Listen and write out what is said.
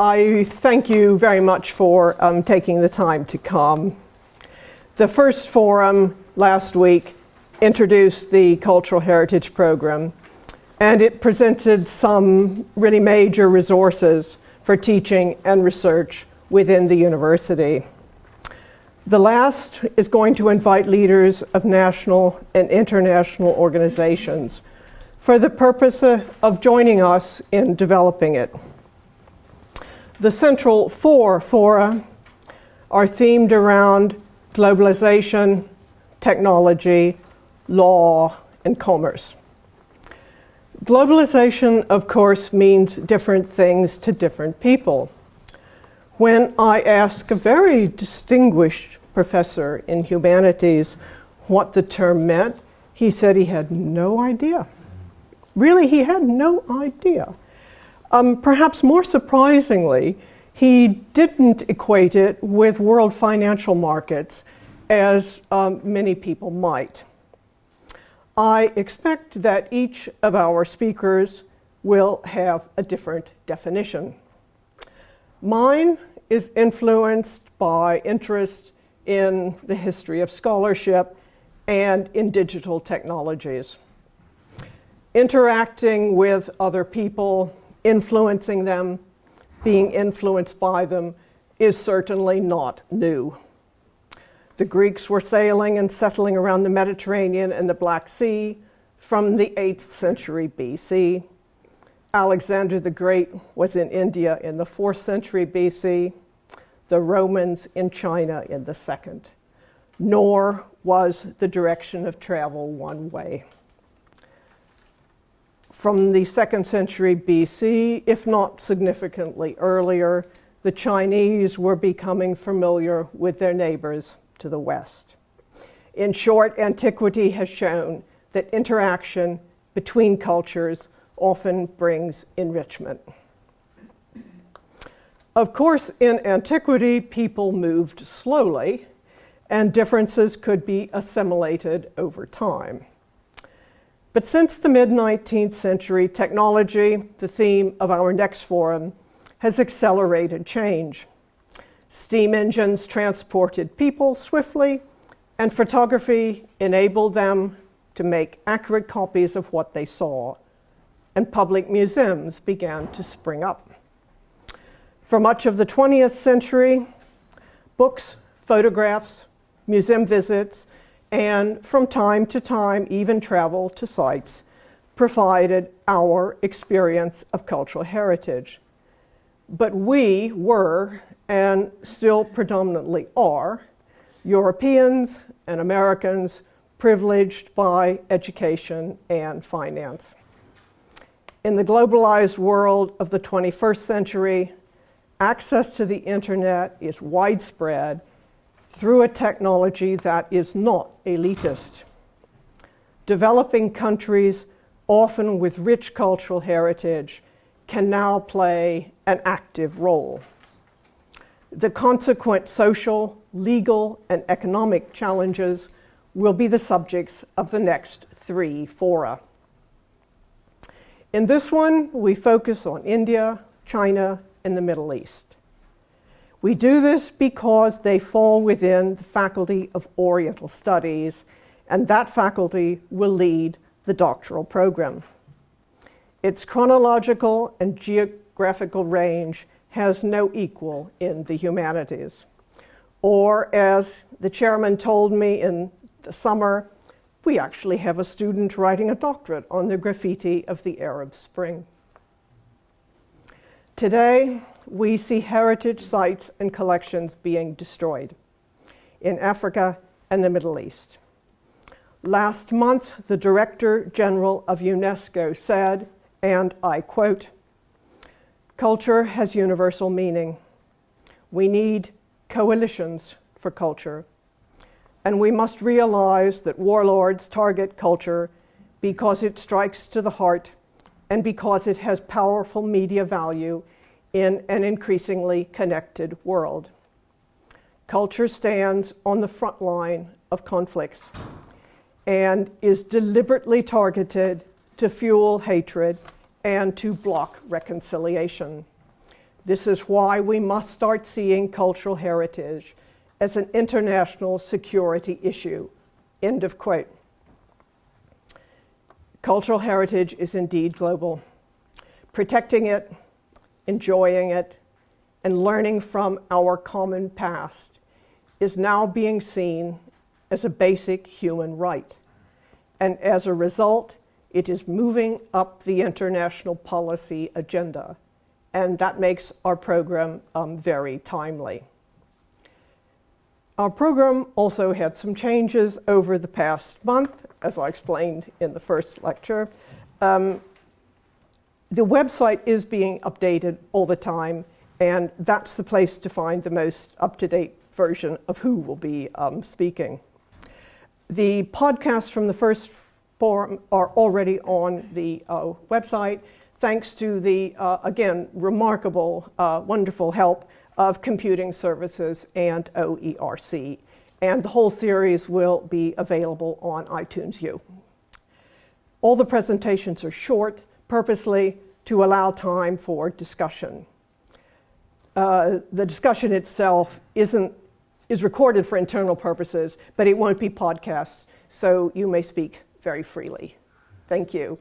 I thank you very much for um, taking the time to come. The first forum last week introduced the Cultural Heritage Program, and it presented some really major resources for teaching and research within the university. The last is going to invite leaders of national and international organizations for the purpose of joining us in developing it. The central four fora are themed around globalization, technology, law, and commerce. Globalization, of course, means different things to different people. When I asked a very distinguished professor in humanities what the term meant, he said he had no idea. Really, he had no idea. Um, perhaps more surprisingly, he didn't equate it with world financial markets as um, many people might. I expect that each of our speakers will have a different definition. Mine is influenced by interest in the history of scholarship and in digital technologies. Interacting with other people influencing them, being influenced by them, is certainly not new. The Greeks were sailing and settling around the Mediterranean and the Black Sea from the 8th century BC. Alexander the Great was in India in the 4th century BC, the Romans in China in the 2nd. Nor was the direction of travel one way from the second century BC, if not significantly earlier, the Chinese were becoming familiar with their neighbors to the west. In short, antiquity has shown that interaction between cultures often brings enrichment. Of course, in antiquity, people moved slowly, and differences could be assimilated over time. But since the mid 19th century, technology, the theme of our next forum, has accelerated change. Steam engines transported people swiftly, and photography enabled them to make accurate copies of what they saw, and public museums began to spring up. For much of the 20th century, books, photographs, museum visits, and from time to time, even travel to sites provided our experience of cultural heritage. But we were, and still predominantly are, Europeans and Americans privileged by education and finance. In the globalized world of the 21st century, access to the internet is widespread through a technology that is not elitist. Developing countries, often with rich cultural heritage, can now play an active role. The consequent social, legal, and economic challenges will be the subjects of the next three fora. In this one, we focus on India, China, and the Middle East. We do this because they fall within the Faculty of Oriental Studies, and that faculty will lead the doctoral program. Its chronological and geographical range has no equal in the humanities. Or, as the chairman told me in the summer, we actually have a student writing a doctorate on the graffiti of the Arab Spring. Today, we see heritage sites and collections being destroyed in Africa and the Middle East. Last month, the Director General of UNESCO said, and I quote, Culture has universal meaning. We need coalitions for culture. And we must realize that warlords target culture because it strikes to the heart and because it has powerful media value in an increasingly connected world. Culture stands on the front line of conflicts and is deliberately targeted to fuel hatred and to block reconciliation. This is why we must start seeing cultural heritage as an international security issue. End of quote. Cultural heritage is indeed global. Protecting it, enjoying it, and learning from our common past is now being seen as a basic human right. And as a result, it is moving up the international policy agenda. And that makes our program um, very timely. Our program also had some changes over the past month, as I explained in the first lecture. Um, the website is being updated all the time, and that's the place to find the most up to date version of who will be um, speaking. The podcasts from the first forum are already on the uh, website, thanks to the, uh, again, remarkable, uh, wonderful help of Computing Services and OERC. And the whole series will be available on iTunes U. All the presentations are short, purposely to allow time for discussion. Uh, the discussion itself isn't, is recorded for internal purposes, but it won't be podcast, so you may speak very freely. Thank you.